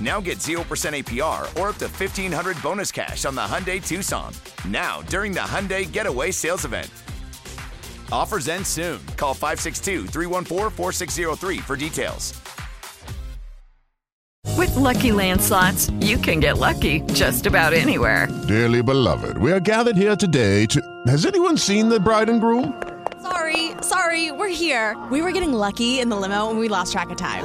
Now get 0% APR or up to 1500 bonus cash on the Hyundai Tucson. Now, during the Hyundai Getaway Sales Event. Offers end soon. Call 562 314 4603 for details. With Lucky Land slots, you can get lucky just about anywhere. Dearly beloved, we are gathered here today to. Has anyone seen the bride and groom? Sorry, sorry, we're here. We were getting lucky in the limo and we lost track of time.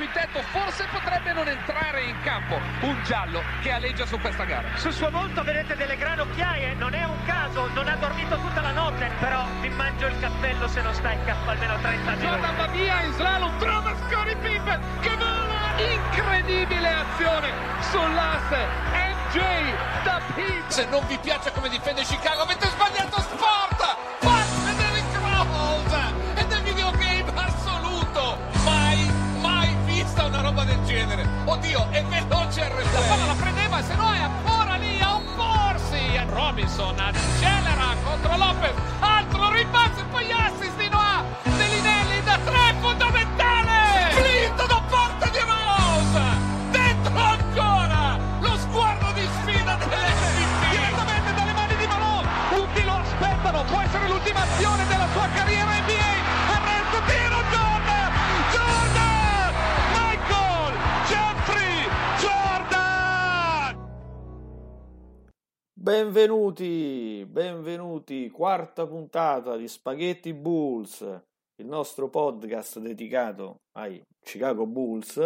Quintetto, forse potrebbe non entrare in campo. Un giallo che aleggia su questa gara. Sul suo volto vedete delle grane occhiaie, non è un caso, non ha dormito tutta la notte, però mi mangio il cappello se non sta in campo almeno 30 minuti. Jordan va via in slalom, trova Scottie Pippen che vola! Incredibile azione sull'asse MJ da Pippen. Se non vi piace come difende Chicago avete sbagliato sport! Genere! Oddio, è veloce il replay! La palla la prendeva, se no è ancora lì a opporsi! Robinson accelera contro Lopez, altro ripasso e poi assist di Noah! Delinelli da tre, fondamentale! Split da parte di Rose! Dentro ancora! Lo sguardo di sfida dell'MVP! Direttamente dalle mani di Malone! Tutti lo aspettano, può essere l'ultima azione della sua carriera NBA! Arresto Benvenuti, benvenuti, quarta puntata di Spaghetti Bulls, il nostro podcast dedicato ai Chicago Bulls.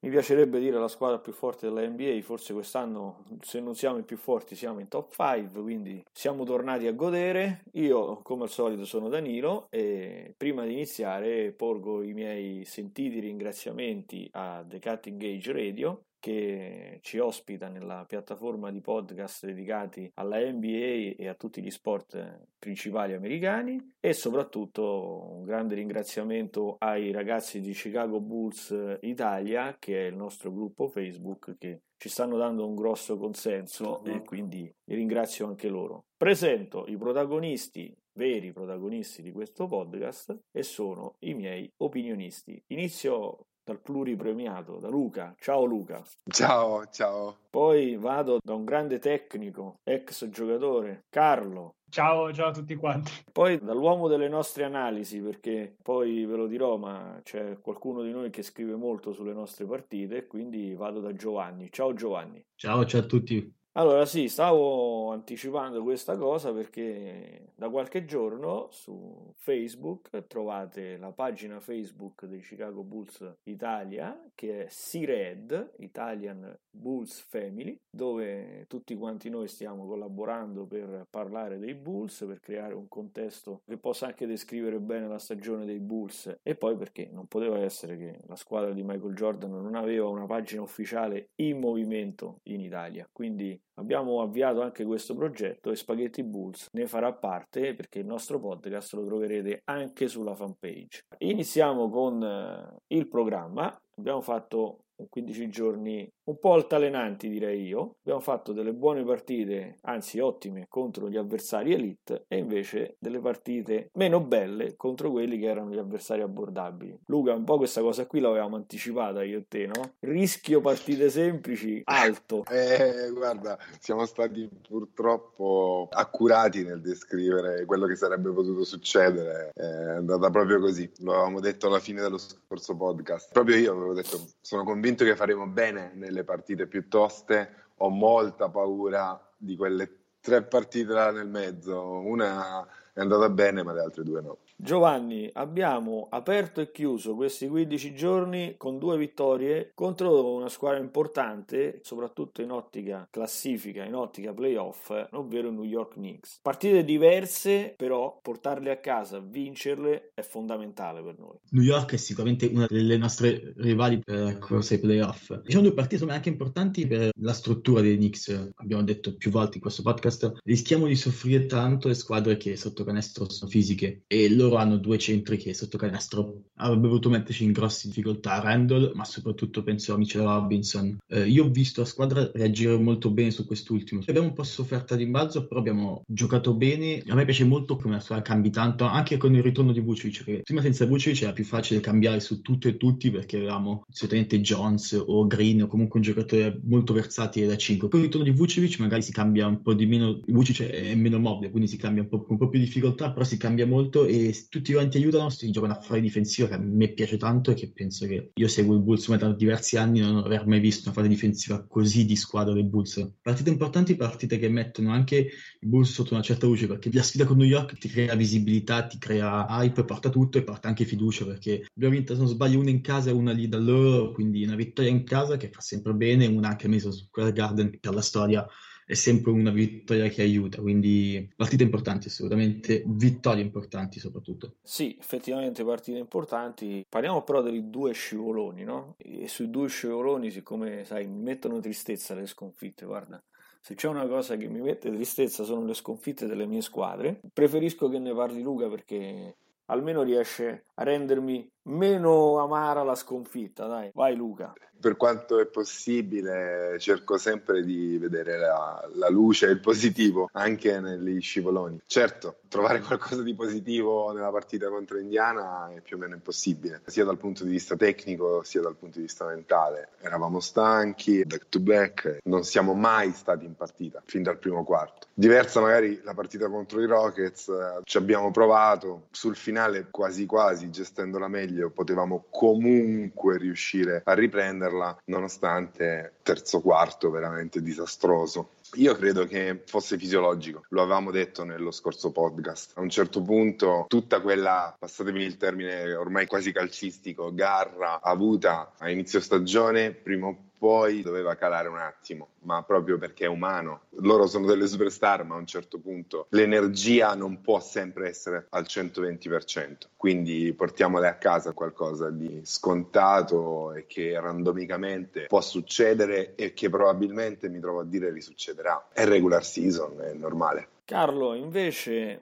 Mi piacerebbe dire la squadra più forte della NBA, forse quest'anno se non siamo i più forti siamo in top 5, quindi siamo tornati a godere. Io come al solito sono Danilo e prima di iniziare porgo i miei sentiti ringraziamenti a The Cutting Age Radio che ci ospita nella piattaforma di podcast dedicati alla NBA e a tutti gli sport principali americani e soprattutto un grande ringraziamento ai ragazzi di Chicago Bulls Italia che è il nostro gruppo Facebook che ci stanno dando un grosso consenso e quindi ringrazio anche loro. Presento i protagonisti veri protagonisti di questo podcast e sono i miei opinionisti. Inizio dal pluripremiato, da Luca. Ciao Luca. Ciao, ciao. Poi vado da un grande tecnico, ex giocatore, Carlo. Ciao, ciao a tutti quanti. Poi dall'uomo delle nostre analisi, perché poi ve lo dirò, ma c'è qualcuno di noi che scrive molto sulle nostre partite, quindi vado da Giovanni. Ciao Giovanni. Ciao, ciao a tutti. Allora sì, stavo anticipando questa cosa perché da qualche giorno su Facebook trovate la pagina Facebook dei Chicago Bulls Italia che è C-Red, Italian Bulls Family, dove tutti quanti noi stiamo collaborando per parlare dei Bulls, per creare un contesto che possa anche descrivere bene la stagione dei Bulls. E poi perché? Non poteva essere che la squadra di Michael Jordan non aveva una pagina ufficiale in movimento in Italia, quindi Abbiamo avviato anche questo progetto e Spaghetti Bulls ne farà parte perché il nostro podcast lo troverete anche sulla fanpage. Iniziamo con il programma. Abbiamo fatto 15 giorni un po' altalenanti direi io. Abbiamo fatto delle buone partite, anzi ottime, contro gli avversari elite e invece delle partite meno belle contro quelli che erano gli avversari abbordabili. Luca, un po' questa cosa qui l'avevamo anticipata io e te, no? Rischio partite semplici alto. Eh, guarda, siamo stati purtroppo accurati nel descrivere quello che sarebbe potuto succedere. È andata proprio così. Lo avevamo detto alla fine dello scorso podcast. Proprio io avevo detto, sono convinto che faremo bene nelle le partite più toste, ho molta paura di quelle tre partite là nel mezzo. Una è andata bene, ma le altre due no. Giovanni, abbiamo aperto e chiuso questi 15 giorni con due vittorie contro una squadra importante, soprattutto in ottica classifica, in ottica playoff, ovvero New York Knicks. Partite diverse, però portarle a casa, vincerle è fondamentale per noi. New York è sicuramente una delle nostre rivali per corsa ai playoff. Diciamo due partite sono anche importanti per la struttura dei Knicks, abbiamo detto più volte in questo podcast, rischiamo di soffrire tanto le squadre che sotto canestro sono fisiche e loro loro hanno due centri che sotto canestro avrebbe voluto metterci in grosse difficoltà Randall, ma soprattutto penso a Mitchell Robinson. Eh, io ho visto la squadra reagire molto bene su quest'ultimo. Abbiamo un po' sofferto di rimbalzo, però abbiamo giocato bene. A me piace molto come la squadra cambi tanto, anche con il ritorno di Vucevic, perché prima senza Vucevic era più facile cambiare su tutto e tutti perché avevamo solitamente Jones o Green o comunque un giocatore molto versatile da 5. Poi il ritorno di Vucevic magari si cambia un po' di meno, Vucevic è meno mobile, quindi si cambia un po', un po' più difficoltà, però si cambia molto e tutti quanti aiutano, si gioca una fase difensiva che a me piace tanto e che penso che io seguo il Bulls da diversi anni non aver mai visto una fase difensiva così di squadra del Bulls. Partite importanti, partite che mettono anche il Bulls sotto una certa luce perché la sfida con New York ti crea visibilità, ti crea hype, porta tutto e porta anche fiducia perché abbiamo vinto, se non sbaglio, una in casa e una lì da loro, quindi una vittoria in casa che fa sempre bene, una anche messa su Square Garden per la storia è sempre una vittoria che aiuta, quindi partite importanti assolutamente, vittorie importanti soprattutto. Sì, effettivamente partite importanti. Parliamo però dei due scivoloni, no? E sui due scivoloni, siccome sai, mi mettono tristezza le sconfitte, guarda. Se c'è una cosa che mi mette tristezza sono le sconfitte delle mie squadre. Preferisco che ne parli Luca perché almeno riesce rendermi meno amara la sconfitta. Dai, vai Luca per quanto è possibile cerco sempre di vedere la, la luce e il positivo anche negli scivoloni. Certo, trovare qualcosa di positivo nella partita contro Indiana è più o meno impossibile, sia dal punto di vista tecnico sia dal punto di vista mentale. Eravamo stanchi, back to back, non siamo mai stati in partita fin dal primo quarto. Diversa magari la partita contro i Rockets, ci abbiamo provato, sul finale quasi quasi gestendola meglio potevamo comunque riuscire a riprendere prenderla nonostante terzo quarto veramente disastroso. Io credo che fosse fisiologico, lo avevamo detto nello scorso podcast. A un certo punto tutta quella, passatemi il termine ormai quasi calcistico, garra avuta a inizio stagione, prima o poi doveva calare un attimo, ma proprio perché è umano. Loro sono delle superstar, ma a un certo punto l'energia non può sempre essere al 120%. Quindi portiamole a casa qualcosa di scontato e che randomicamente può succedere e che probabilmente mi trovo a dire risuccederà. È regular season, è normale. Carlo, invece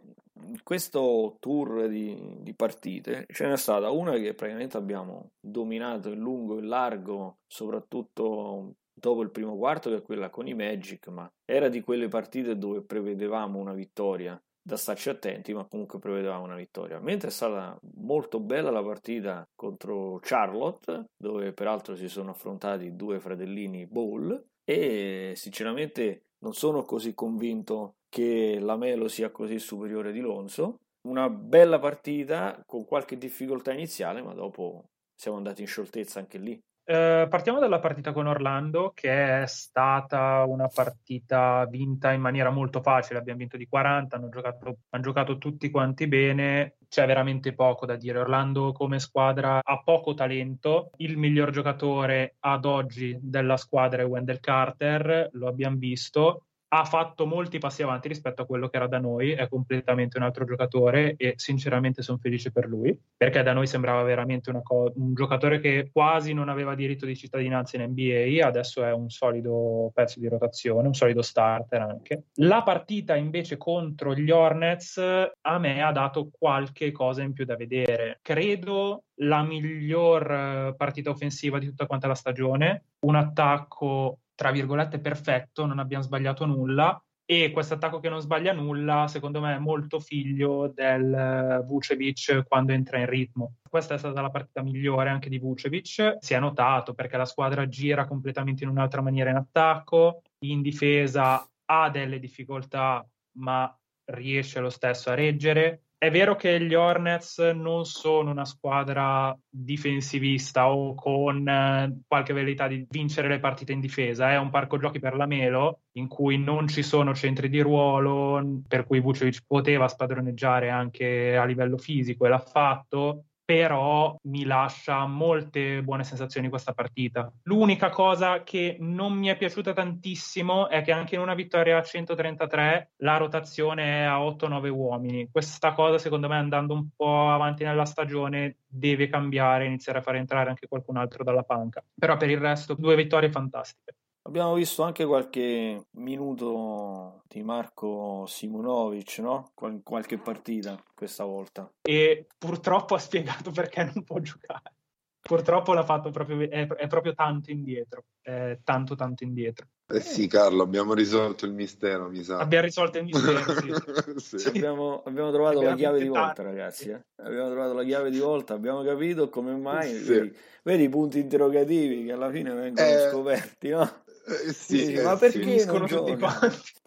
questo tour di, di, partite ce n'è stata una che praticamente abbiamo dominato in lungo e in largo, soprattutto dopo il primo quarto, che è quella con i Magic, ma era di quelle partite dove prevedevamo una vittoria da starci attenti, ma comunque prevedevamo una vittoria. Mentre è stata molto bella la partita contro Charlotte, dove peraltro si sono affrontati due fratellini Ball e sinceramente non sono così convinto che la Melo sia così superiore di Lonzo. Una bella partita con qualche difficoltà iniziale, ma dopo siamo andati in scioltezza anche lì. Eh, partiamo dalla partita con Orlando, che è stata una partita vinta in maniera molto facile. Abbiamo vinto di 40, hanno giocato, hanno giocato tutti quanti bene. C'è veramente poco da dire. Orlando come squadra ha poco talento. Il miglior giocatore ad oggi della squadra è Wendell Carter, lo abbiamo visto ha fatto molti passi avanti rispetto a quello che era da noi, è completamente un altro giocatore e sinceramente sono felice per lui, perché da noi sembrava veramente co- un giocatore che quasi non aveva diritto di cittadinanza in NBA, adesso è un solido pezzo di rotazione, un solido starter anche. La partita invece contro gli Hornets a me ha dato qualche cosa in più da vedere. Credo la miglior eh, partita offensiva di tutta quanta la stagione, un attacco tra virgolette perfetto, non abbiamo sbagliato nulla e questo attacco che non sbaglia nulla, secondo me, è molto figlio del eh, Vucevic quando entra in ritmo. Questa è stata la partita migliore anche di Vucevic, si è notato perché la squadra gira completamente in un'altra maniera in attacco, in difesa ha delle difficoltà, ma riesce lo stesso a reggere. È vero che gli Hornets non sono una squadra difensivista o con eh, qualche velleità di vincere le partite in difesa, è un parco giochi per la Melo in cui non ci sono centri di ruolo, per cui Vucevic poteva spadroneggiare anche a livello fisico e l'ha fatto, però mi lascia molte buone sensazioni questa partita. L'unica cosa che non mi è piaciuta tantissimo è che anche in una vittoria a 133 la rotazione è a 8-9 uomini. Questa cosa secondo me andando un po' avanti nella stagione deve cambiare, iniziare a far entrare anche qualcun altro dalla panca. Però per il resto due vittorie fantastiche. Abbiamo visto anche qualche minuto di Marco Simonovic, no? Qual- qualche partita questa volta. E purtroppo ha spiegato perché non può giocare. Purtroppo l'ha fatto proprio, è, è proprio tanto indietro, è tanto tanto indietro. Eh sì, Carlo, abbiamo risolto il mistero, mi sa. Abbiamo risolto il mistero, sì. sì. Abbiamo, abbiamo, trovato la chiave di volta, ragazzi. Eh? Abbiamo trovato la chiave di volta, abbiamo capito come mai. Sì. Vedi, vedi, i punti interrogativi che alla fine vengono eh, scoperti, no? Eh, sì, sì, ma perché non gioca?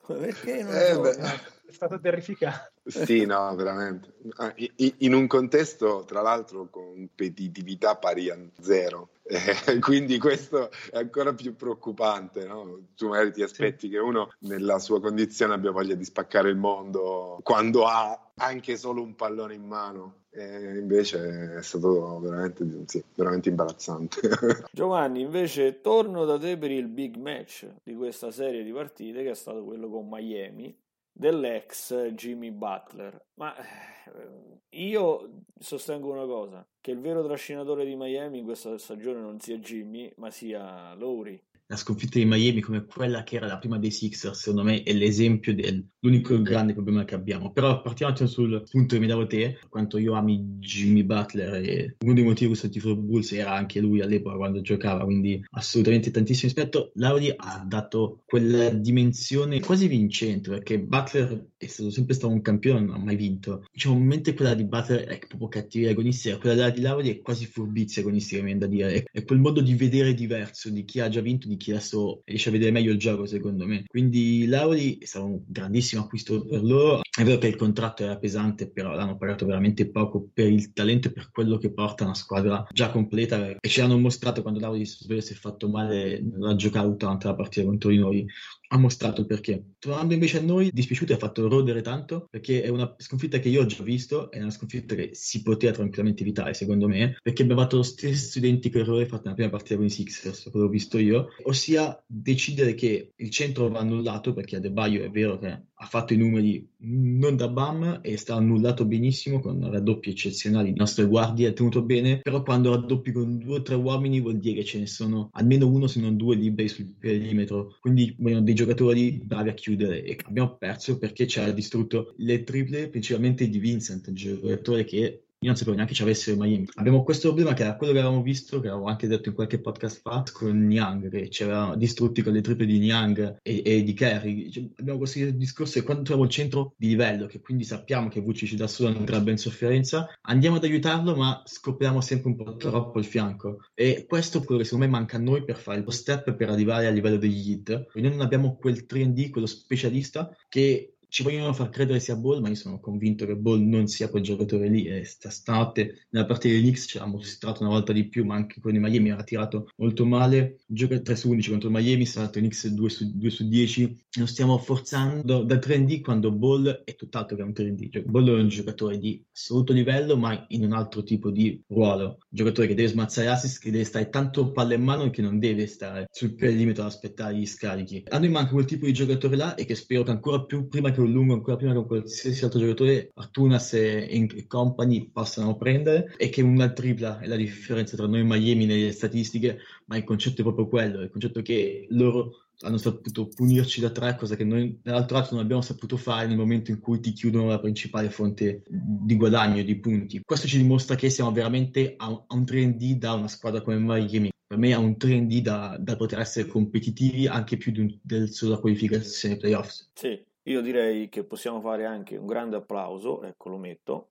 Perché non eh? È stato terrificante. Sì, no, veramente. Ah, in un contesto, tra l'altro, con competitività pari a zero. Eh, quindi questo è ancora più preoccupante. No? Tu magari ti aspetti sì. che uno nella sua condizione abbia voglia di spaccare il mondo quando ha anche solo un pallone in mano. E invece è stato veramente, sì, veramente imbarazzante. Giovanni, invece torno da te per il big match di questa serie di partite che è stato quello con Miami dell'ex Jimmy Butler. Ma eh, io sostengo una cosa, che il vero trascinatore di Miami in questa stagione non sia Jimmy, ma sia Lowry la sconfitta di Miami come quella che era la prima dei Sixers, secondo me è l'esempio dell'unico grande problema che abbiamo. Però partiamo sul punto che mi davo te, quanto io ami Jimmy Butler e uno dei motivi per cui sono Bulls era anche lui all'epoca quando giocava, quindi assolutamente tantissimo rispetto. Lauri ha dato quella dimensione quasi vincente, perché Butler è stato sempre stato un campione, non ha mai vinto. Diciamo, mentre quella di Butler è proprio cattiveria agonistica, quella di Lauri è quasi furbizia agonistica, mi viene da dire. È, è quel modo di vedere diverso di chi ha già vinto, di chi adesso riesce a vedere meglio il gioco secondo me. Quindi Lauri è stato un grandissimo acquisto per loro. È vero che il contratto era pesante, però l'hanno pagato veramente poco per il talento e per quello che porta una squadra già completa e ci hanno mostrato quando Lauri si è fatto male, ha giocato durante la partita contro di noi ha mostrato perché. Tornando invece a noi, dispiaciuto ha fatto rodere tanto perché è una sconfitta che io ho già visto, è una sconfitta che si poteva tranquillamente evitare, secondo me, perché abbiamo fatto lo stesso identico errore fatto nella prima partita con i Sixers, quello che ho visto io, ossia decidere che il centro va annullato perché Adebayo è vero che ha fatto i numeri non da BAM e sta annullato benissimo con raddoppi eccezionali. Le nostre guardie ha tenuto bene, però quando raddoppi con due o tre uomini vuol dire che ce ne sono almeno uno se non due liberi sul perimetro. Quindi vogliono dei giocatori bravi a chiudere e abbiamo perso perché ci ha distrutto le triple principalmente di Vincent, il giocatore che io non sapevo neanche ci avessero Miami. Abbiamo questo problema che era quello che avevamo visto, che avevo anche detto in qualche podcast fa, con Niang, che ci avevano distrutti con le triple di Niang e, e di Kerry. Cioè, abbiamo questo discorso che quando troviamo il centro di livello, che quindi sappiamo che Vucic da solo andrebbe in sofferenza, andiamo ad aiutarlo, ma scopriamo sempre un po' troppo il fianco. E questo è quello che secondo me manca a noi per fare lo step per arrivare al livello degli hit. Noi non abbiamo quel 3D, quello specialista, che ci vogliono far credere sia Ball, ma io sono convinto che Ball non sia quel giocatore lì. E stanotte nella partita dei Knicks ci ha mostrato una volta di più, ma anche con i Miami ha tirato molto male. Gioca 3 su 11 contro Miami, stato i Knicks 2 su, 2 su 10. Lo stiamo forzando da 3D quando Ball è tutt'altro che un 3D. Cioè, Ball è un giocatore di assoluto livello, ma in un altro tipo di ruolo. Un giocatore che deve smazzare assist, che deve stare tanto palla in mano e che non deve stare sul perimetro ad aspettare gli scarichi. A noi manca quel tipo di giocatore là e che spero che ancora più prima che un lungo, ancora prima che qualsiasi altro giocatore, Artunas e, e compagni possano prendere e che una tripla è la differenza tra noi e Miami nelle statistiche, ma il concetto è proprio quello, il concetto che loro hanno saputo punirci da tre, cosa che noi dall'altro lato non abbiamo saputo fare nel momento in cui ti chiudono la principale fonte di guadagno, di punti. Questo ci dimostra che siamo veramente a, un 3D da una squadra come Miami. Per me è un 3D da, da poter essere competitivi anche più un, del sulla qualificazione playoffs. Sì, io direi che possiamo fare anche un grande applauso, ecco lo metto.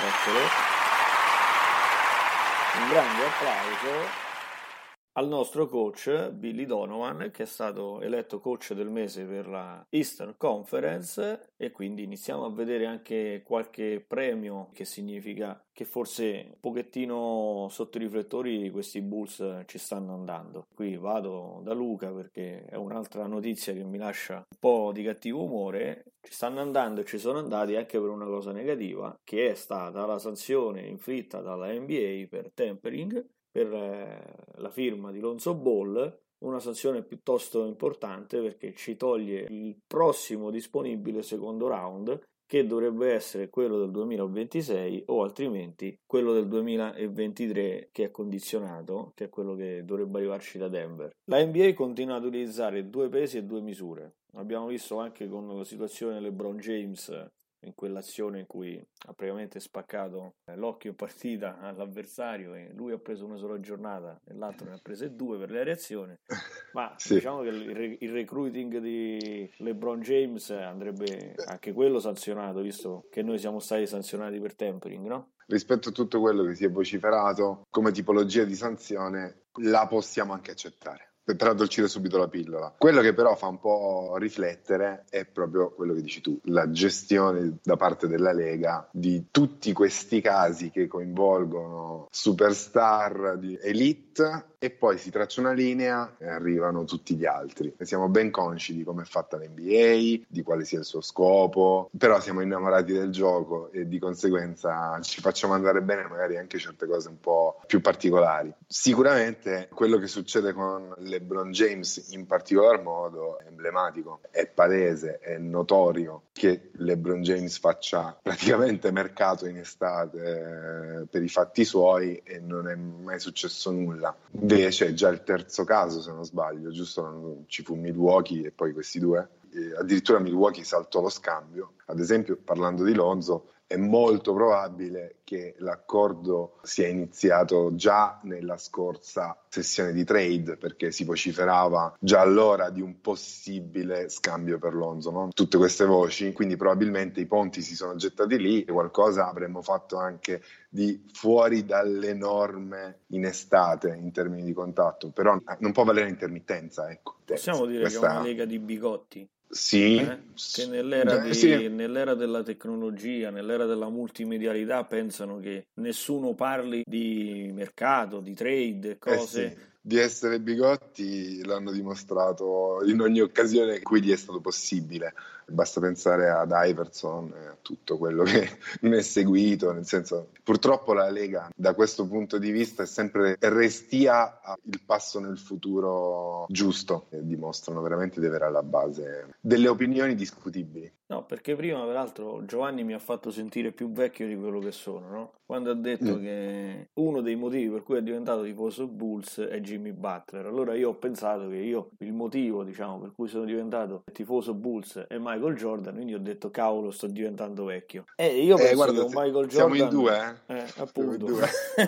Eccolo. Un grande applauso al nostro coach Billy Donovan che è stato eletto coach del mese per la Eastern Conference e quindi iniziamo a vedere anche qualche premio che significa che forse un pochettino sotto i riflettori questi Bulls ci stanno andando. Qui vado da Luca perché è un'altra notizia che mi lascia un po' di cattivo umore. Ci stanno andando e ci sono andati anche per una cosa negativa che è stata la sanzione inflitta dalla NBA per tempering per eh, la firma di Lonzo Ball, una sanzione piuttosto importante perché ci toglie il prossimo disponibile secondo round che dovrebbe essere quello del 2026 o altrimenti quello del 2023 che è condizionato, che è quello che dovrebbe arrivarci da Denver. La NBA continua ad utilizzare due pesi e due misure. Abbiamo visto anche con la situazione LeBron James in quell'azione in cui ha praticamente spaccato eh, l'occhio in partita all'avversario e lui ha preso una sola giornata e l'altro ne ha prese due per la reazione ma sì. diciamo che il, il, recruiting di LeBron James andrebbe anche quello sanzionato visto che noi siamo stati sanzionati per tempering no? rispetto a tutto quello che si è vociferato come tipologia di sanzione la possiamo anche accettare per addolcire subito la pillola. Quello che però fa un po' riflettere è proprio quello che dici tu, la gestione da parte della Lega di tutti questi casi che coinvolgono superstar di elite e poi si traccia una linea e arrivano tutti gli altri. E siamo ben consci di come è fatta l'NBA, di quale sia il suo scopo, però siamo innamorati del gioco e di conseguenza ci facciamo andare bene magari anche certe cose un po' più particolari. Sicuramente quello che succede con LeBron James in particolar modo è emblematico, è palese, è notorio che LeBron James faccia praticamente mercato in estate eh, per i fatti suoi e non è mai successo nulla Invece è già il terzo caso, se non sbaglio, giusto? Ci fu Milwaukee e poi questi due. E addirittura Milwaukee saltò lo scambio. Ad esempio, parlando di Lonzo, è molto probabile che l'accordo sia iniziato già nella scorsa sessione di trade perché si vociferava già allora di un possibile scambio per Lonzo, no? tutte queste voci, quindi probabilmente i ponti si sono gettati lì e qualcosa avremmo fatto anche di fuori dalle norme in estate in termini di contatto, però non può valere intermittenza. Ecco. Possiamo dire Questa... che è una lega di bigotti? Sì, eh? che nell'era, di, sì. nell'era, della tecnologia, nell'era della multimedialità pensano che nessuno parli di mercato, di trade, cose. Eh sì di essere bigotti l'hanno dimostrato in ogni occasione in cui gli è stato possibile. Basta pensare ad Iverson e a tutto quello che ne è seguito, nel senso purtroppo la Lega da questo punto di vista è sempre restia il passo nel futuro giusto e dimostrano veramente di avere alla base delle opinioni discutibili. No, perché prima, peraltro, Giovanni mi ha fatto sentire più vecchio di quello che sono, no? Quando ha detto mm. che uno dei motivi per cui è diventato tifoso Bulls è Jimmy Butler. Allora io ho pensato che io, il motivo, diciamo, per cui sono diventato tifoso Bulls è Michael Jordan, quindi ho detto, cavolo, sto diventando vecchio. E io eh, penso guarda, che un Michael Jordan... Siamo in due, eh? eh appunto. Due.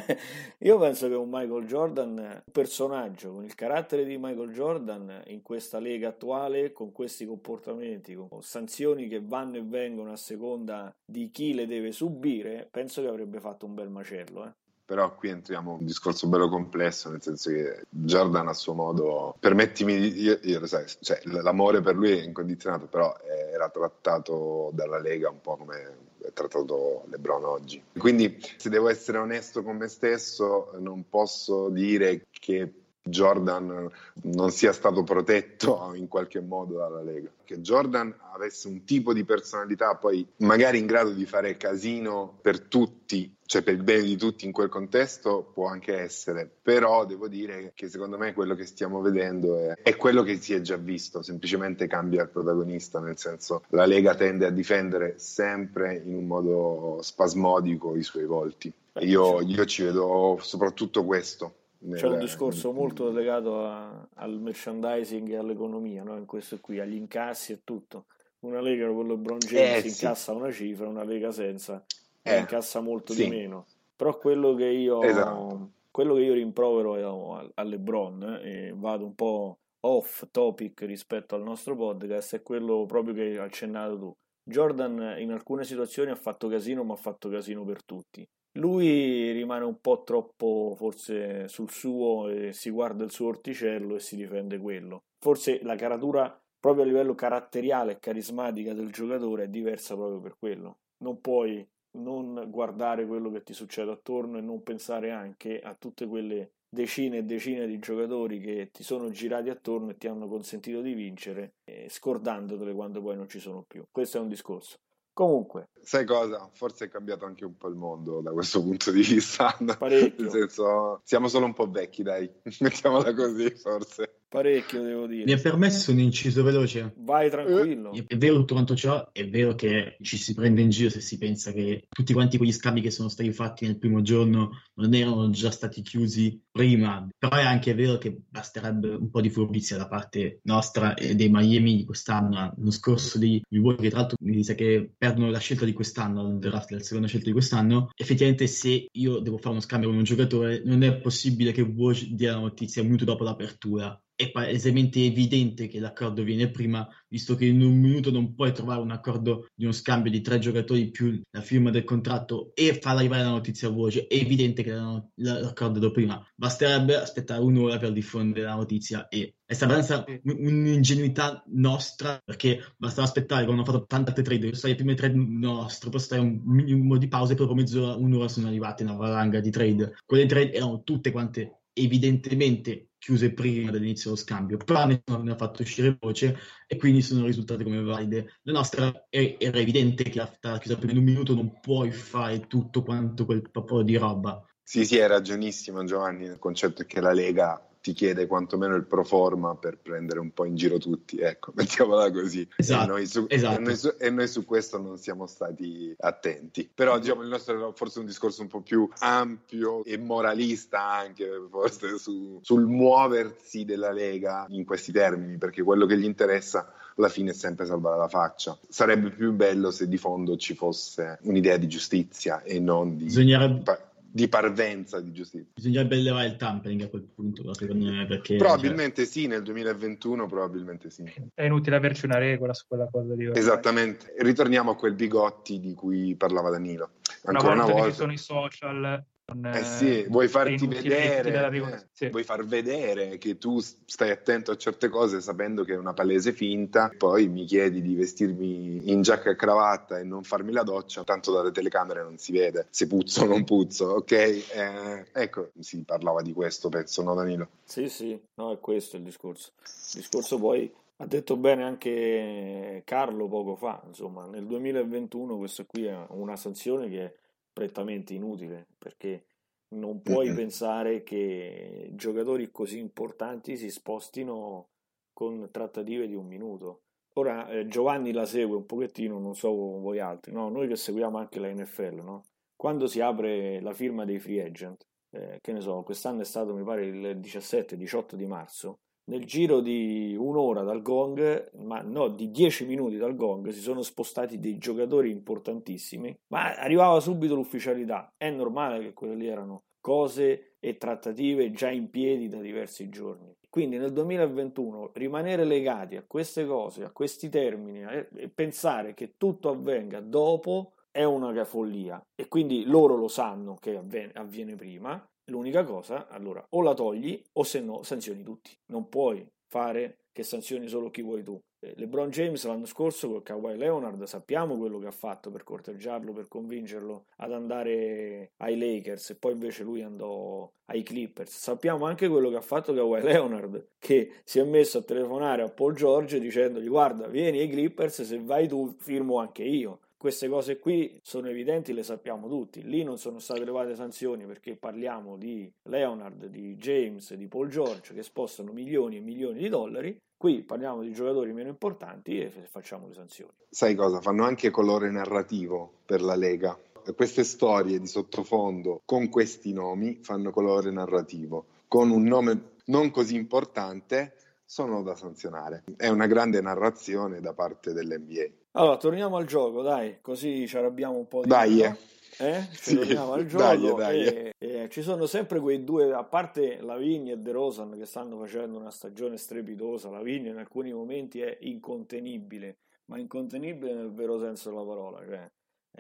io penso che un Michael Jordan, un personaggio con il carattere di Michael Jordan in questa lega attuale, con questi comportamenti, con sanzioni che vanno e vengono a seconda di chi le deve subire, penso che avrebbe fatto un bel macello. Eh. però qui entriamo in un discorso bello complesso, nel senso che Jordan a suo modo, permettimi io, io lo sai, cioè, l'amore per lui è incondizionato, però era trattato dalla Lega un po' come è trattato LeBron oggi. Quindi se devo essere onesto con me stesso, non posso dire che Jordan non sia stato protetto in qualche modo dalla Lega. Che Jordan avesse un tipo di personalità poi magari in grado di fare casino per tutti, cioè per il bene di tutti in quel contesto, può anche essere. Però devo dire che secondo me quello che stiamo vedendo è, è quello che si è già visto, semplicemente cambia il protagonista, nel senso la Lega tende a difendere sempre in un modo spasmodico i suoi volti. Io, io ci vedo soprattutto questo c'è un discorso molto legato a, al merchandising e all'economia, no? in questo qui, agli incassi e tutto. Una lega con LeBron James eh, incassa sì. una cifra, una lega senza eh, incassa molto sì. di meno. Però quello che io, esatto. quello che io rimprovero a, a LeBron eh, e vado un po' off topic rispetto al nostro podcast è quello proprio che hai accennato tu. Jordan in alcune situazioni ha fatto casino, ma ha fatto casino per tutti. Lui rimane un po' troppo forse sul suo e si guarda il suo orticello e si difende quello. Forse la caratura proprio a livello caratteriale e carismatica del giocatore è diversa proprio per quello. Non puoi non guardare quello che ti succede attorno e non pensare anche a tutte quelle decine e decine di giocatori che ti sono girati attorno e ti hanno consentito di vincere, eh, scordandotele quando poi non ci sono più. Questo è un discorso. Comunque. Sai cosa? Forse è cambiato anche un po' il mondo da questo punto di vista. Parecchio. Nel senso, siamo solo un po' vecchi, dai. Mettiamola così, forse. Parecchio, devo dire. Mi ha permesso un inciso veloce. Vai tranquillo. È vero tutto quanto ciò, è vero che ci si prende in giro se si pensa che tutti quanti quegli scambi che sono stati fatti nel primo giorno non erano già stati chiusi prima. Però è anche vero che basterebbe un po' di furbizia da parte nostra e dei Miami di quest'anno. L'anno scorso dei Milwaukee, che tra l'altro mi dice che perdono la scelta di quest'anno, il draft della seconda scelta di quest'anno. Effettivamente, se io devo fare uno scambio con un giocatore, non è possibile che Woj dia la notizia un minuto dopo l'apertura è palesemente evidente che l'accordo viene prima, visto che in un minuto non puoi trovare un accordo di uno scambio di tre giocatori più la firma del contratto e far arrivare la notizia a voce. È evidente che l'accordo è da prima. Basterebbe aspettare un'ora per diffondere la notizia e è stata un'ingenuità nostra perché bastava aspettare quando hanno fatto tante trade, sono state le prime trade nostre, poi stare un minimo di pausa e dopo mezz'ora, un'ora sono arrivate una valanga di trade. Quelle trade erano tutte quante evidentemente chiuse prima dell'inizio dello scambio, però nessuno ne ha fatto uscire voce e quindi sono risultate come valide. La nostra è, era evidente che la chiusa prima in un minuto non puoi fare tutto quanto quel po' di roba. Sì, sì, hai ragionissimo Giovanni, il concetto è che la Lega ti chiede quantomeno il pro forma per prendere un po' in giro tutti, ecco, mettiamola così. Esatto, e, noi su, esatto. e, noi su, e, noi su, questo non siamo stati attenti. Però diciamo il nostro era forse un discorso un po' più ampio e moralista anche, forse su, sul muoversi della Lega in questi termini, perché quello che gli interessa alla fine è sempre salvare la faccia. Sarebbe più bello se di fondo ci fosse un'idea di giustizia e non di... Bisognerebbe di parvenza di giustizia. Bisognerebbe elevare il tampering a quel punto, secondo me, perché... Probabilmente cioè... sì, nel 2021 probabilmente sì. È inutile averci una regola su quella cosa di... Esattamente. Ritorniamo a quel bigotti di cui parlava Danilo. Ancora una volta... Una volta... ci sono i social eh sì, vuoi farti vedere, eh, sì. vuoi far vedere che tu stai attento a certe cose sapendo che è una palese finta, poi mi chiedi di vestirmi in giacca e cravatta e non farmi la doccia, tanto dalle telecamere non si vede se puzzo o non puzzo, ok? Eh, ecco, si parlava di questo, penso, no Danilo? Sì, sì, no, è questo il discorso. Il discorso poi ha detto bene anche Carlo poco fa, insomma, nel 2021 questa qui è una sanzione che è prettamente inutile perché non puoi mm-hmm. pensare che giocatori così importanti si spostino con trattative di un minuto. Ora eh, Giovanni la segue un pochettino, non so voi altri, no? noi che seguiamo anche la NFL, no? quando si apre la firma dei free agent, eh, che ne so, quest'anno è stato mi pare il 17-18 di marzo, nel giro di un'ora dal gong, ma no, di dieci minuti dal gong, si sono spostati dei giocatori importantissimi, ma arrivava subito l'ufficialità. È normale che quelle lì erano cose e trattative già in piedi da diversi giorni. Quindi nel 2021 rimanere legati a queste cose, a questi termini e pensare che tutto avvenga dopo è una follia e quindi loro lo sanno che avviene, avviene prima. L'unica cosa, allora, o la togli o se no sanzioni tutti. Non puoi fare che sanzioni solo chi vuoi tu. Eh, LeBron James l'anno scorso con Kawhi Leonard sappiamo quello che ha fatto per corteggiarlo, per convincerlo ad andare ai Lakers e poi invece lui andò ai Clippers. Sappiamo anche quello che ha fatto Kawhi Leonard che si è messo a telefonare a Paul George dicendogli guarda vieni ai Clippers se vai tu firmo anche io queste cose qui sono evidenti, le sappiamo tutti. Lì non sono state levate sanzioni perché parliamo di Leonard, di James, di Paul George che spostano milioni e milioni di dollari. Qui parliamo di giocatori meno importanti e facciamo le sanzioni. Sai cosa? Fanno anche colore narrativo per la Lega. Queste storie di sottofondo con questi nomi fanno colore narrativo. Con un nome non così importante sono da sanzionare. È una grande narrazione da parte dell'NBA. Allora, torniamo al gioco, dai, così ci arrabbiamo un po' di Dai, eh. Eh? Sì, torniamo al gioco dai, dai. E, e ci sono sempre quei due, a parte Lavigne e De Rosan che stanno facendo una stagione strepitosa, Lavigne in alcuni momenti è incontenibile, ma incontenibile nel vero senso della parola, cioè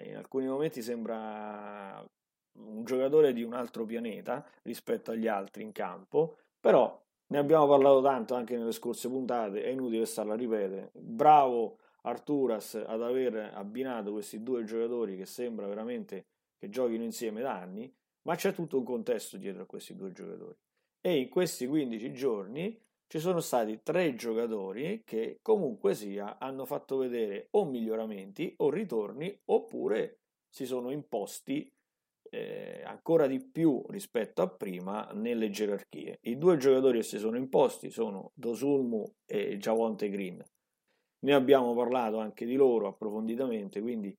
in alcuni momenti sembra un giocatore di un altro pianeta rispetto agli altri in campo, però ne abbiamo parlato tanto anche nelle scorse puntate, è inutile starla a ripetere. Bravo Arturas ad aver abbinato questi due giocatori che sembra veramente che giochino insieme da anni, ma c'è tutto un contesto dietro a questi due giocatori. E in questi 15 giorni ci sono stati tre giocatori che comunque sia hanno fatto vedere o miglioramenti o ritorni oppure si sono imposti eh, ancora di più rispetto a prima nelle gerarchie. I due giocatori che si sono imposti sono Dosulmu e Javonte Green. Ne abbiamo parlato anche di loro approfonditamente, quindi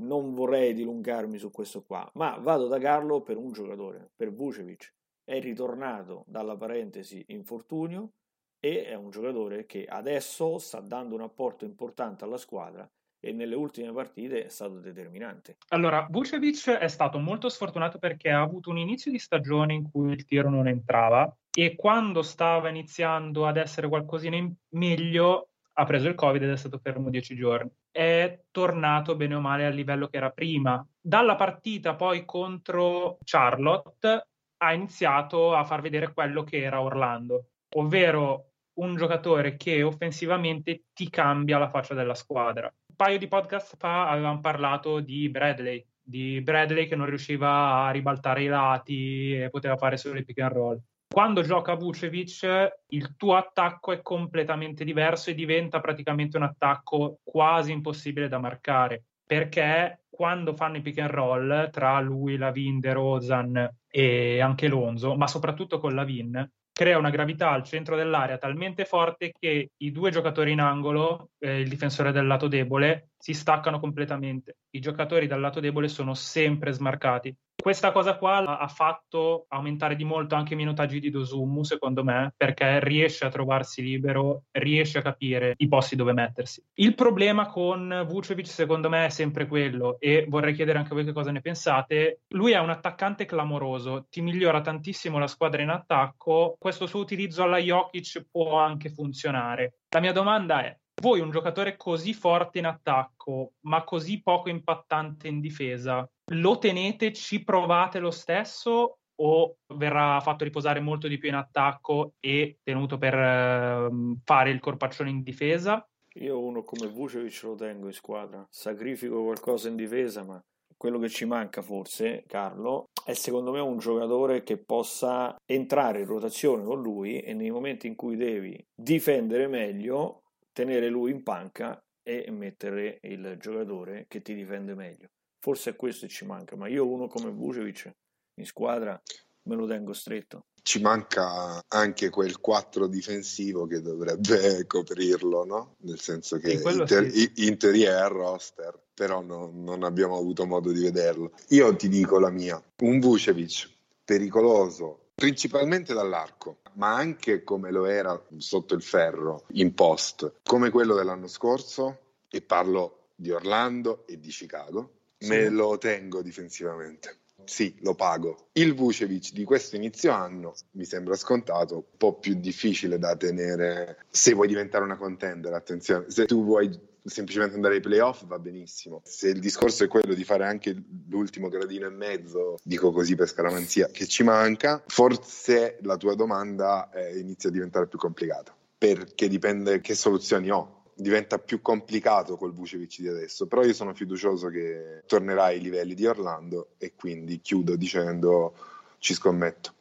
non vorrei dilungarmi su questo qua, ma vado da Carlo per un giocatore, per Vucevic. È ritornato dalla parentesi infortunio e è un giocatore che adesso sta dando un apporto importante alla squadra e nelle ultime partite è stato determinante. Allora, Vucevic è stato molto sfortunato perché ha avuto un inizio di stagione in cui il tiro non entrava e quando stava iniziando ad essere qualcosina in meglio ha preso il Covid ed è stato fermo dieci giorni. È tornato bene o male al livello che era prima. Dalla partita poi contro Charlotte ha iniziato a far vedere quello che era Orlando, ovvero un giocatore che offensivamente ti cambia la faccia della squadra. Un paio di podcast fa avevamo parlato di Bradley, di Bradley che non riusciva a ribaltare i lati e poteva fare solo i pick and roll. Quando gioca Vucevic, il tuo attacco è completamente diverso e diventa praticamente un attacco quasi impossibile da marcare. Perché quando fanno i pick and roll tra lui, Lavin, De Rozan e anche Lonzo, ma soprattutto con Lavin, crea una gravità al centro dell'area talmente forte che i due giocatori in angolo, eh, il difensore del lato debole, si staccano completamente. I giocatori dal lato debole sono sempre smarcati questa cosa qua ha fatto aumentare di molto anche i minutaggi di Dosumu, secondo me, perché riesce a trovarsi libero, riesce a capire i posti dove mettersi. Il problema con Vucevic, secondo me, è sempre quello, e vorrei chiedere anche a voi che cosa ne pensate. Lui è un attaccante clamoroso, ti migliora tantissimo la squadra in attacco, questo suo utilizzo alla Jokic può anche funzionare. La mia domanda è, voi un giocatore così forte in attacco, ma così poco impattante in difesa, lo tenete, ci provate lo stesso o verrà fatto riposare molto di più in attacco e tenuto per uh, fare il corpaccione in difesa? Io uno come Vucevic lo tengo in squadra, sacrifico qualcosa in difesa, ma quello che ci manca forse, Carlo, è secondo me un giocatore che possa entrare in rotazione con lui e nei momenti in cui devi difendere meglio, tenere lui in panca e mettere il giocatore che ti difende meglio. Forse è questo che ci manca, ma io uno come Vucevic in squadra me lo tengo stretto. Ci manca anche quel 4 difensivo che dovrebbe coprirlo, no? Nel senso che in, ter- sì. in, teoria è al roster, però no, non abbiamo avuto modo di vederlo. Io ti dico la mia, un Vucevic pericoloso, principalmente dall'arco, ma anche come lo era sotto il ferro in post, come quello dell'anno scorso, e parlo di Orlando e di Chicago, sì. me lo tengo difensivamente. Sì, lo pago. Il Vucevic di questo inizio anno mi sembra scontato, un po' più difficile da tenere se vuoi diventare una contender. Attenzione, se tu vuoi semplicemente andare ai playoff va benissimo. Se il discorso è quello di fare anche l'ultimo gradino e mezzo, dico così per scaramanzia, che ci manca, forse la tua domanda eh, inizia a diventare più complicata, perché dipende che soluzioni ho diventa più complicato col Vucevic di adesso, però io sono fiducioso che tornerà ai livelli di Orlando e quindi chiudo dicendo ci scommetto.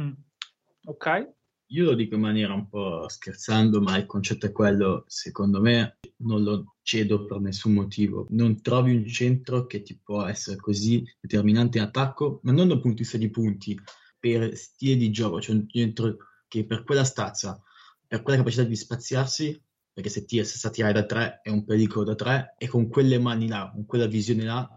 Mm. Ok. Io lo dico in maniera un po' scherzando, ma il concetto è quello, secondo me non lo cedo per nessun motivo. Non trovi un centro che ti può essere così determinante in attacco, ma non dal punto di vista di punti, per stile di gioco, cioè un centro che per quella stazza, per quella capacità di spaziarsi, perché se ti se sa tirare da tre è un pericolo da tre, e con quelle mani là, con quella visione là,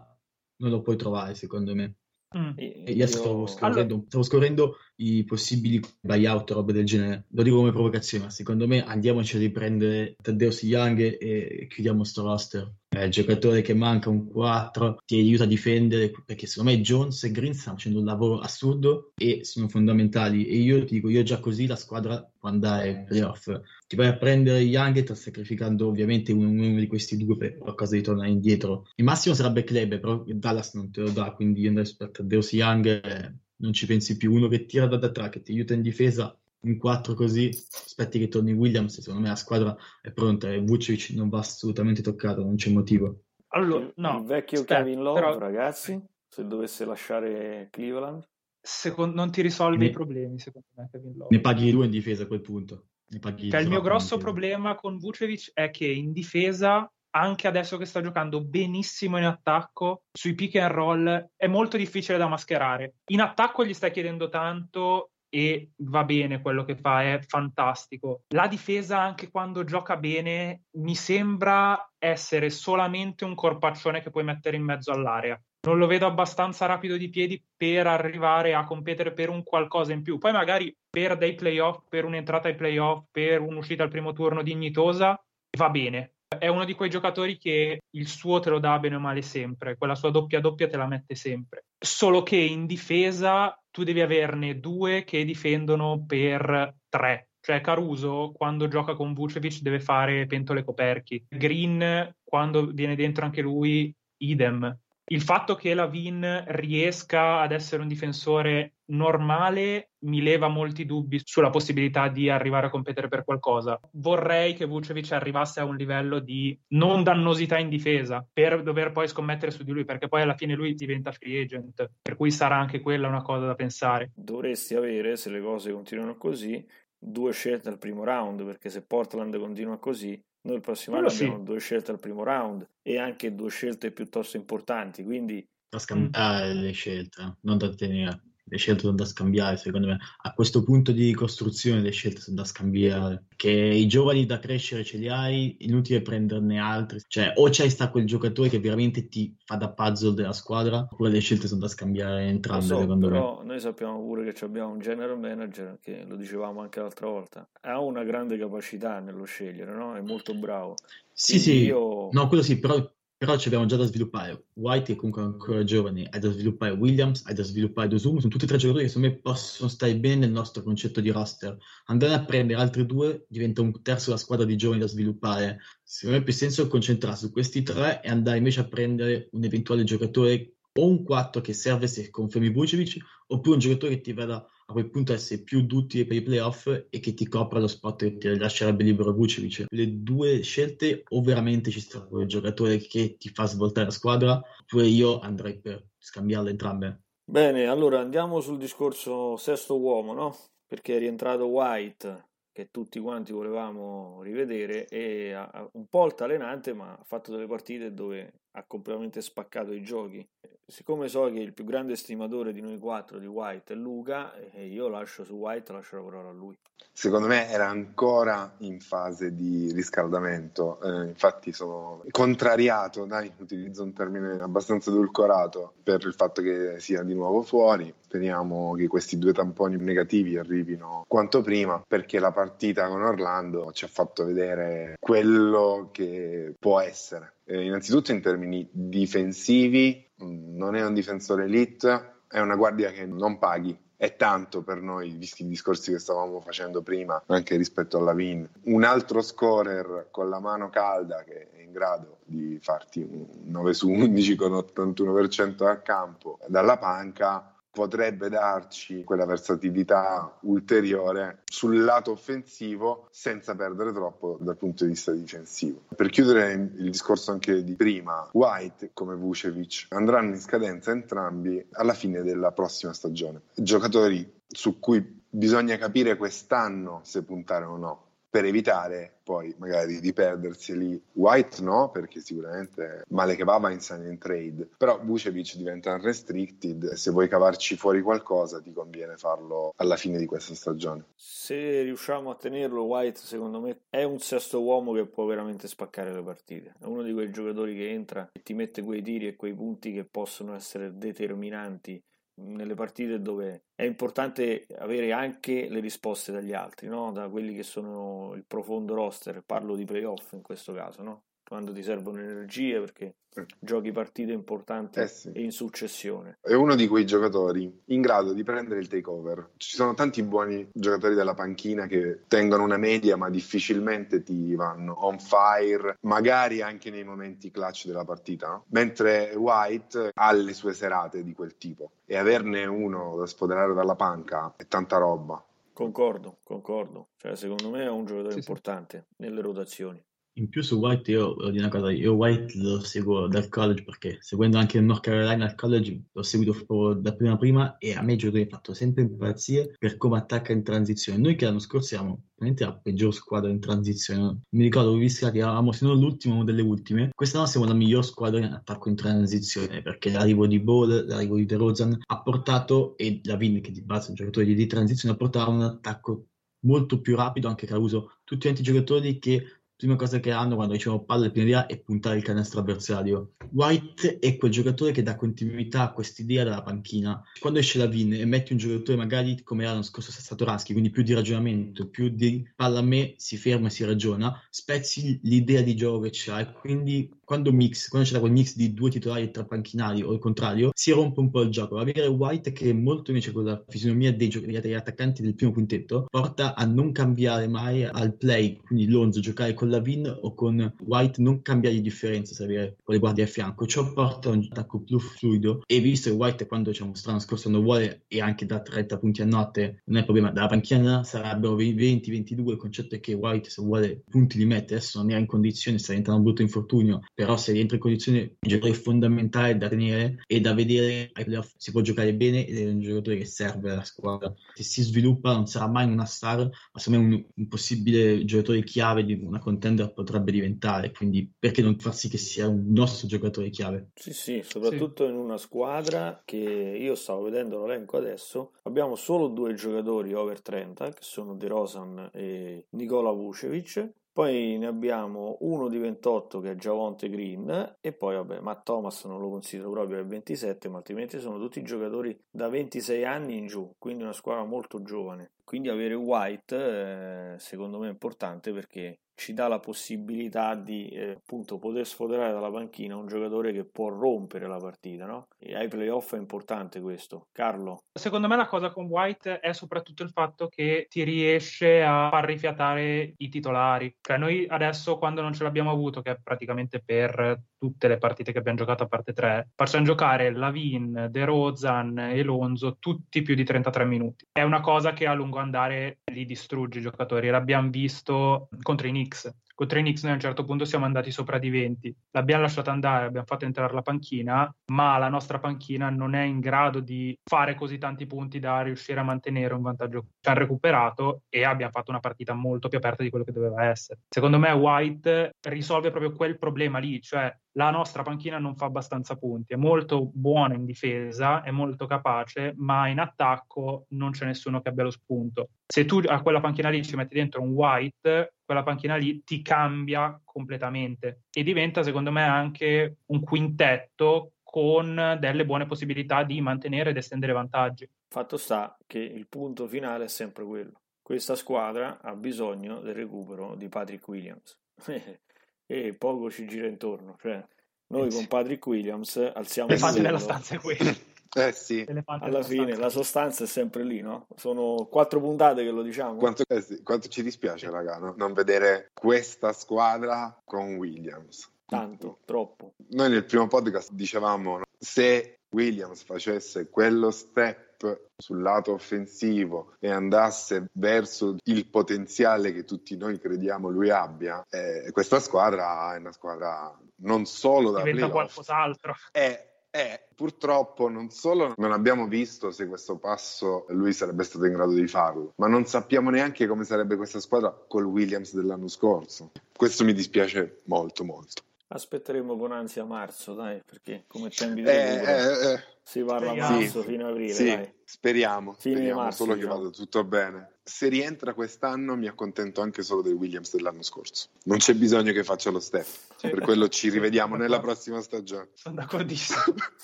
non lo puoi trovare, secondo me. Mm. E io, stavo scorrendo, allora... stavo scorrendo, i possibili buyout o robe del genere. Lo dico come provocazione, ma secondo me andiamoci a riprendere Taddeo Young e, e chiudiamo sto roster eh, giocatore che manca un 4 ti aiuta a difendere perché secondo me Jones e Green stanno facendo un lavoro assurdo e sono fondamentali. E io ti dico io già così la squadra può andare ai playoff. Ti vai a prendere Young e sta sacrificando ovviamente uno, uno, di questi due per qualcosa di tornare indietro. Il massimo sarebbe Klebe però Dallas non te lo dà quindi andare su Deus Young eh, non ci pensi più. Uno che tira da, da tre che ti aiuta in difesa in 4 così, aspetti che torni Williams, secondo me la squadra è pronta e Vucevic non va assolutamente toccato, non c'è motivo. Allora, no, il vecchio aspetta, Kevin Love, però... ragazzi, se dovesse lasciare Cleveland. Secondo, non ti risolve ne... i problemi, secondo me, Kevin Love. Ne paghi due in difesa a quel punto. Cioè, il mio grosso problema con Vucevic è che in difesa anche adesso che sta giocando benissimo in attacco, sui pick and roll è molto difficile da mascherare. In attacco gli stai chiedendo tanto e va bene quello che fa, è fantastico. La difesa, anche quando gioca bene, mi sembra essere solamente un corpaccione che puoi mettere in mezzo all'area. Non lo vedo abbastanza rapido di piedi per arrivare a competere per un qualcosa in più. Poi magari per dei playoff, per un'entrata ai playoff, per un'uscita al primo turno dignitosa, va bene. È uno di quei giocatori che il suo te lo dà bene o male sempre, quella sua doppia doppia te la mette sempre. Solo che in difesa tu devi averne due che difendono per tre. Cioè Caruso quando gioca con Vucevic deve fare pentole coperchi. Green quando viene dentro anche lui idem il fatto che la Vin riesca ad essere un difensore normale mi leva molti dubbi sulla possibilità di arrivare a competere per qualcosa. Vorrei che Vucevic arrivasse a un livello di non dannosità in difesa per dover poi scommettere su di lui, perché poi alla fine lui diventa free agent, per cui sarà anche quella una cosa da pensare. Dovresti avere, se le cose continuano così, due scelte al primo round, perché se Portland continua così, noi il prossimo anno sì. abbiamo due scelte al primo round e anche due scelte piuttosto importanti, quindi... Da scambiare le scelte, non da tenere le scelte sono da scambiare, secondo me. A questo punto di costruzione le scelte sono da scambiare. Che i giovani da crescere ce li hai, inutile prenderne altri. Cioè, o c'hai sta quel giocatore che veramente ti fa da puzzle della squadra, oppure le scelte sono da scambiare entrambe, so, secondo però me. noi sappiamo pure che abbiamo un general manager, che lo dicevamo anche l'altra volta, ha una grande capacità nello scegliere, no? È molto bravo. Sì, Quindi sì, io... no, quello sì, però però ci abbiamo già da sviluppare. White è comunque ancora giovane, hai da sviluppare Williams, hai da sviluppare Dosum, sono tutti e tre giocatori che secondo me possono stare bene nel nostro concetto di roster. Andare a prendere altri due diventa un terzo della squadra di giovani da sviluppare. Secondo me ha più senso concentrarsi su questi tre e andare invece a prendere un eventuale giocatore o un 4 che serve se confermi Vucevic, oppure un giocatore che ti vada a quel punto essere più duttile per i playoff e che ti copra lo spot che ti lascerebbe libero Vucevic. Le due scelte o veramente ci sta quel giocatore che ti fa svoltare la squadra, oppure io andrei per scambiarle entrambe. Bene, allora andiamo sul discorso sesto uomo, no? Perché è rientrato White, che tutti quanti volevamo rivedere, e un po' altalenante, ma ha fatto delle partite dove ha completamente spaccato i giochi siccome so che il più grande estimatore di noi quattro di White è Luca, e io lascio su White, lascio la parola a lui. Secondo me era ancora in fase di riscaldamento, eh, infatti sono contrariato, dai, utilizzo un termine abbastanza edulcorato per il fatto che sia di nuovo fuori. Speriamo che questi due tamponi negativi arrivino quanto prima, perché la partita con Orlando ci ha fatto vedere quello che può essere. Eh, innanzitutto in termini difensivi, mm, non è un difensore elite, è una guardia che non paghi. È tanto per noi, visti i discorsi che stavamo facendo prima, anche rispetto alla Vin. Un altro scorer con la mano calda che è in grado di farti un 9 su 11 con 81% a campo dalla panca potrebbe darci quella versatilità ulteriore sul lato offensivo senza perdere troppo dal punto di vista difensivo. Per chiudere il discorso anche di prima, White come Vucevic andranno in scadenza entrambi alla fine della prossima stagione. Giocatori su cui bisogna capire quest'anno se puntare o no per evitare poi magari di perdersi lì. White no, perché sicuramente male che va va in sign and trade, però Vucevic diventa unrestricted se vuoi cavarci fuori qualcosa ti conviene farlo alla fine di questa stagione. Se riusciamo a tenerlo, White secondo me è un sesto uomo che può veramente spaccare le partite. È uno di quei giocatori che entra e ti mette quei tiri e quei punti che possono essere determinanti nelle partite dove è importante avere anche le risposte dagli altri, no? da quelli che sono il profondo roster, parlo di playoff in questo caso, no? Quando ti servono energie perché giochi partite importanti Eh sì. e in successione. È uno di quei giocatori in grado di prendere il takeover. Ci sono tanti buoni giocatori della panchina che tengono una media, ma difficilmente ti vanno on fire, magari anche nei momenti clutch della partita. Mentre White ha le sue serate di quel tipo e averne uno da spoderare dalla panca è tanta roba. Concordo, concordo. Cioè, secondo me è un giocatore Sì, sì. importante nelle rotazioni. In più su White io voglio dire una cosa, io White lo seguo dal college perché seguendo anche il North Carolina al college l'ho seguito da prima prima e a me giocatore ha fatto sempre impazzire per come attacca in transizione. Noi che l'anno scorso eravamo veramente la peggior squadra in transizione. Mi ricordo che visto che eravamo se non l'ultima, una delle ultime, quest'anno siamo la miglior squadra in attacco in transizione perché l'arrivo di Ball, l'arrivo di DeRozan ha portato, e la Vin che di base è un giocatore di, transizione, ha portato un attacco molto più rapido anche Caruso. Tutti quanti i giocatori che prima cosa che hanno quando ricevono palle prima là è puntare il canestro avversario. White è quel giocatore che dà continuità a quest'idea dalla panchina. Quando esce la Vin e metti un giocatore magari come l'anno scorso Satoransky, quindi più di ragionamento, più di palla a me, si ferma e si ragiona, spezzi l'idea di gioco che c'ha e quindi quando mix, quando c'è quel mix di due titolari e tre panchinari o il contrario, si rompe un po' il gioco. Avere White che è molto invece con la fisionomia dei, gioc- degli attaccanti del primo quintetto porta a non cambiare mai al play, quindi Lonzo giocare con la Vin o con White, non cambiare di differenza se avere le guardie a fianco. Ciò porta a un attacco più fluido e visto che White quando ci ha mostrato l'anno scorso non vuole e anche da 30 punti a notte non è problema, dalla panchina sarebbero 20-22, il concetto è che White se vuole punti li mette, adesso non era in condizione, sta diventando un brutto infortunio, però se rientra in condizione un giocatore fondamentale da tenere e da vedere ai playoff si può giocare bene ed è un giocatore che serve alla squadra. Se si sviluppa non sarà mai una star, ma secondo me un, un possibile giocatore chiave di una contender potrebbe diventare, quindi perché non far sì che sia un nostro giocatore chiave? Sì, sì, soprattutto in una squadra che io stavo vedendo l'elenco adesso, abbiamo solo due giocatori over 30 che sono De Rosan e Nicola Vucevic. Poi ne abbiamo uno di 28 che è Javonte Green e poi vabbè Matt Thomas non lo considero proprio è 27 ma altrimenti sono tutti giocatori da 26 anni in giù quindi una squadra molto giovane quindi avere White eh, secondo me è importante perché ci dà la possibilità di eh, appunto poter sfoderare dalla panchina un giocatore che può rompere la partita no? e ai playoff è importante questo Carlo Secondo me la cosa con White è soprattutto il fatto che ti riesce a far rifiatare i titolari. Cioè noi adesso quando non ce l'abbiamo avuto, che è praticamente per tutte le partite che abbiamo giocato a parte 3, facciamo giocare Lavin, De Rozan e Lonzo tutti più di 33 minuti. È una cosa che a lungo andare li distrugge i giocatori. L'abbiamo visto contro i Knicks. Contro i Knicks noi a un certo punto siamo andati sopra di 20. L'abbiamo lasciata andare, abbiamo fatto entrare la panchina, ma la nostra panchina non è in grado di fare così tanti punti da riuscire a mantenere un vantaggio. Ci hanno recuperato e abbiamo fatto una partita molto più aperta di quello che doveva essere. Secondo me White risolve proprio quel problema lì, cioè la nostra panchina non fa abbastanza punti, è molto buona in difesa, è molto capace, ma in attacco non c'è nessuno che abbia lo spunto. Se tu a quella panchina lì ci metti dentro un White, quella panchina lì ti cambia completamente e diventa secondo me anche un quintetto con delle buone possibilità di mantenere ed estendere vantaggi. Fatto sta che il punto finale è sempre quello. Questa squadra ha bisogno del recupero di Patrick Williams. e poco ci gira intorno. Cioè, noi con Patrick Williams alziamo Le il livello. della stanza è quella. Eh sì. Alla fine la sostanza è sempre lì, no? Sono quattro puntate che lo diciamo. Quanto, eh sì, quanto ci dispiace, raga, no? non vedere questa squadra con Williams. Tanto, troppo. Noi nel primo podcast dicevamo no? se Williams facesse quello step sul lato offensivo e andasse verso il potenziale che tutti noi crediamo lui abbia, eh, questa squadra è una squadra non solo da diventa playoff, qualcos'altro. È, è, purtroppo non solo non abbiamo visto se questo passo lui sarebbe stato in grado di farlo, ma non sappiamo neanche come sarebbe questa squadra col Williams dell'anno scorso. Questo mi dispiace molto molto. Aspetteremo con ansia marzo, dai, perché come tempi di Eh, eh, eh. si parla a Sì. marzo fino a aprile, Sì, dai. speriamo, Fine speriamo marzo, solo che diciamo. vada tutto bene. Se rientra quest'anno mi accontento anche solo del Williams dell'anno scorso. Non c'è bisogno che faccia lo step, per quello ci rivediamo nella prossima stagione. Sono d'accordissimo.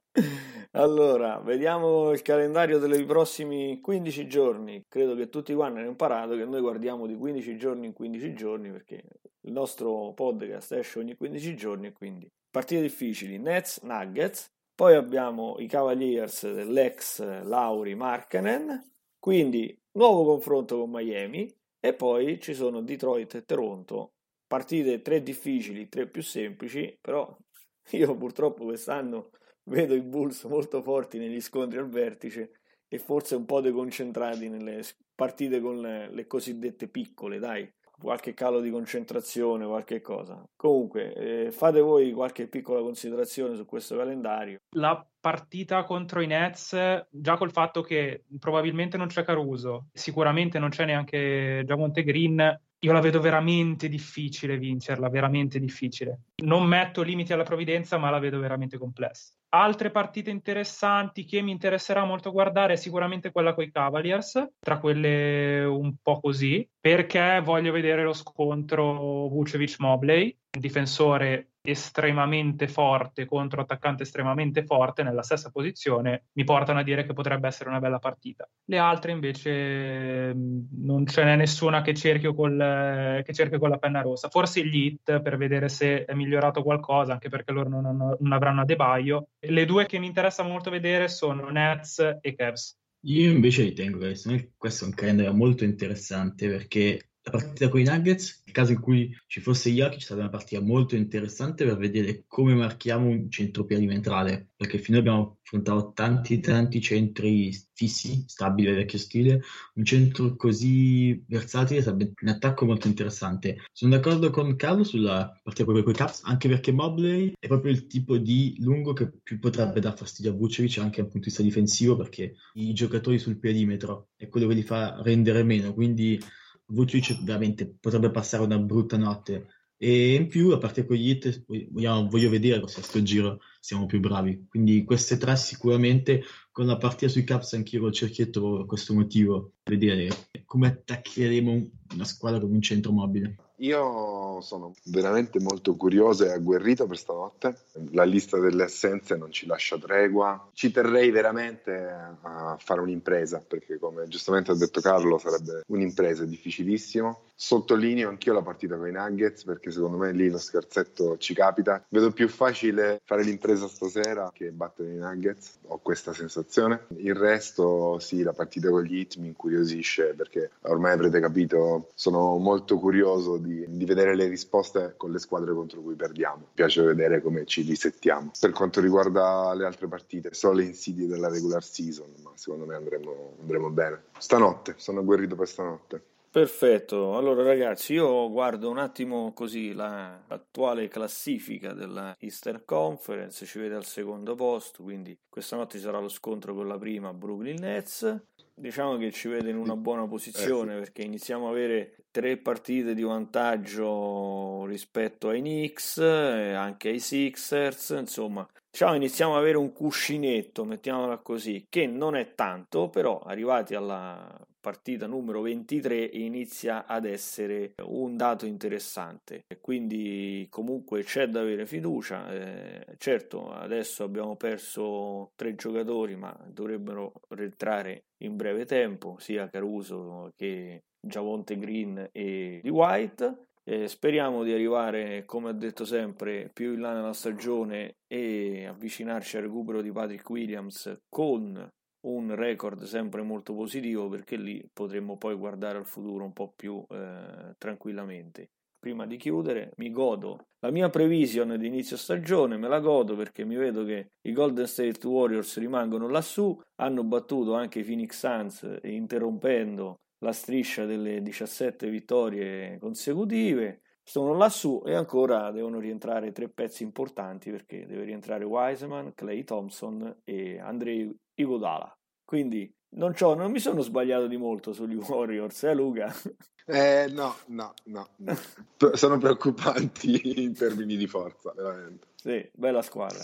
Allora, vediamo il calendario dei prossimi 15 giorni. Credo che tutti quanti hanno imparato che noi guardiamo di 15 giorni in 15 giorni perché il nostro podcast esce ogni 15 giorni, quindi partite difficili, Nets, Nuggets, poi abbiamo i Cavaliers dell'ex Lauri Markkanen, quindi nuovo confronto con Miami e poi ci sono Detroit e Toronto, partite tre difficili, tre più semplici, però io purtroppo quest'anno vedo i Bulls molto forti negli scontri al vertice e forse un po' deconcentrati nelle partite con le, le cosiddette piccole, dai, qualche calo di concentrazione, qualche cosa. Comunque, eh, fate voi qualche piccola considerazione su questo calendario. La partita contro i Nets, già col fatto che probabilmente non c'è Caruso, sicuramente non c'è neanche Giamonte Green, io la vedo veramente difficile vincerla, veramente difficile. Non metto limiti alla provvidenza, ma la vedo veramente complessa. Altre partite interessanti che mi interesserà molto guardare è sicuramente quella con i Cavaliers, tra quelle un po' così, perché voglio vedere lo scontro Vucevic-Mobley, difensore estremamente forte contro attaccante estremamente forte nella stessa posizione, mi portano a dire che potrebbe essere una bella partita. Le altre invece mh, non ce n'è nessuna che cerchi col, che cerchi con la penna rossa. Forse gli hit per vedere se è migliorato qualcosa, anche perché loro non, hanno- non avranno Adebayo. Le due che mi interessa molto vedere sono Nets e Cavs. Io invece ritengo che questo è un calendario molto interessante perché la partita con i Nuggets, nel caso in cui ci fosse Jokic, sarebbe una partita molto interessante per vedere come marchiamo un centro perimetrale, perché finora abbiamo affrontato tanti tanti centri fissi, stabili vecchio stile, un centro così versatile sarebbe un attacco molto interessante. Sono d'accordo con Carlo sulla partita con i Caps, anche perché Mobley è proprio il tipo di lungo che più potrebbe dar fastidio a Vucevic anche dal punto di vista difensivo, perché i giocatori sul perimetro è quello che li fa rendere meno, quindi Vucevic veramente potrebbe passare una brutta notte. E in più, a parte con gli hit, vogliamo- voglio vedere se a sto giro siamo più bravi. Quindi queste tre sicuramente, con la partita sui Caps anch'io col cerchietto questo motivo, vedere come attaccheremo una squadra con un centro mobile. Io sono veramente molto curioso e agguerrito per stanotte. La lista delle assenze non ci lascia tregua. Ci terrei veramente a fare un'impresa, perché come giustamente ha detto Carlo, sarebbe un'impresa difficilissimo. Sottolineo anch'io la partita con i Nuggets, perché secondo me lì lo scherzetto ci capita. Vedo più facile fare l'impresa stasera che battere i Nuggets, ho questa sensazione. Il resto, sì, la partita con gli Heat mi incuriosisce, perché ormai avrete capito, sono molto curioso di, di vedere le risposte con le squadre contro cui perdiamo. Mi piace vedere come ci risettiamo. Per quanto riguarda le altre partite, so le insidie della regular season, ma secondo me andremo, andremo bene. Stanotte, sono agguerrito per stanotte. Perfetto, allora ragazzi io guardo un attimo così la- l'attuale classifica della Eastern Conference, ci vede al secondo posto, quindi questa notte ci sarà lo scontro con la prima Brooklyn Nets, diciamo che ci vede in una buona posizione perché iniziamo a avere tre partite di vantaggio rispetto ai Knicks, e anche ai Sixers, insomma diciamo iniziamo ad avere un cuscinetto, mettiamola così, che non è tanto, però arrivati alla partita numero 23 inizia ad essere un dato interessante. Quindi comunque c'è da avere fiducia. Eh, certo, adesso abbiamo perso tre giocatori, ma dovrebbero rientrare in breve tempo, sia Caruso che Giavonte Green e di White. Eh, speriamo di arrivare, come ho detto sempre, più in là nella stagione e avvicinarci al recupero di Patrick Williams con un record sempre molto positivo perché lì potremmo poi guardare al futuro un po' più eh, tranquillamente. Prima di chiudere, mi godo la mia previsione di inizio stagione, me la godo perché mi vedo che i Golden State Warriors rimangono lassù, hanno battuto anche i Phoenix Suns interrompendo la striscia delle 17 vittorie consecutive. Sono lassù e ancora devono rientrare tre pezzi importanti perché deve rientrare Wiseman, Clay Thompson e Andrei Iguodala. Quindi non, non, mi sono sbagliato di molto sugli Warriors, eh Luca? Eh, no, no, no, no. sono preoccupanti in termini di forza, veramente. Sì, bella squadra.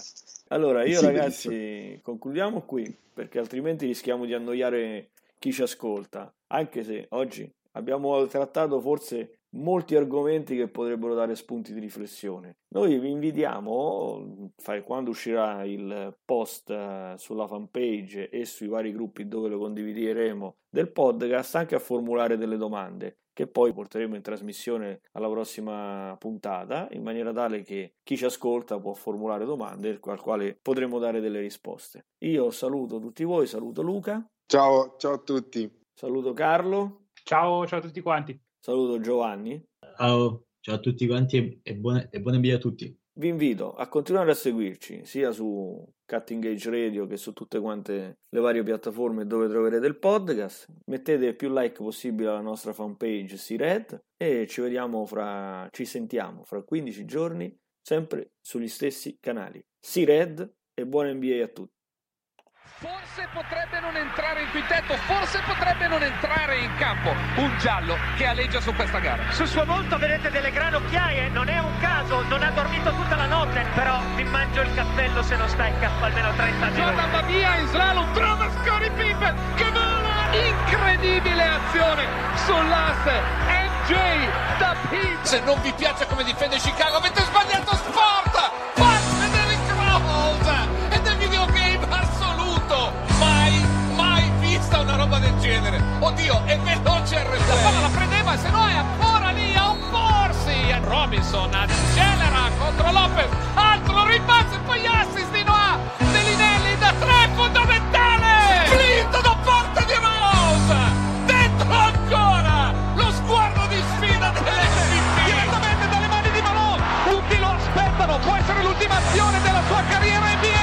Allora, io sì, ragazzi, benissimo. concludiamo qui, perché altrimenti rischiamo di annoiare chi ci ascolta, anche se oggi abbiamo trattato forse molti argomenti che potrebbero dare spunti di riflessione. Noi vi invitiamo, quando uscirà il post eh, sulla fanpage e sui vari gruppi dove lo condivideremo del podcast, anche a formulare delle domande che poi porteremo in trasmissione alla prossima puntata, in maniera tale che chi ci ascolta può formulare domande al quale potremo dare delle risposte. Io saluto tutti voi, saluto Luca. Ciao, ciao a tutti. Saluto Carlo. Ciao, ciao a tutti quanti. Saluto Giovanni. Ciao, ciao a tutti quanti e buone, e buone via a tutti. Vi invito a continuare a seguirci sia su Cutting Age Radio che su tutte quante le varie piattaforme dove troverete il podcast. Mettete più like possibile alla nostra fanpage C-Red e ci vediamo fra ci sentiamo fra 15 giorni sempre sugli stessi canali. C-Red e buona NBA a tutti. Forse potrebbe non entrare in quintetto, forse potrebbe non entrare in campo. Un giallo che aleggia su questa gara. Sul suo volto vedete delle grane occhiaie, non è un caso, non ha dormito tutta la notte, però mi mangio il cappello se non sta in campo almeno 30 minuti. Jordan va via in slalom, trova Scottie Pippen che vola! Incredibile azione sull'asse. MJ da Pippen. Se non vi piace come difende Chicago avete sbagliato sport! Genere. Oddio, è veloce il replay. La palla la prendeva, se no è ancora lì a opporsi. Robinson accelera contro Lopez. Altro rimbalzo e poi assist di Noah. Delinelli da tre, fondamentale. Flint da parte di Rose. Dentro ancora. Lo sguardo di sfida dell'MVP. Direttamente dalle mani di Malone. Tutti lo aspettano. Può essere l'ultima azione della sua carriera NBA.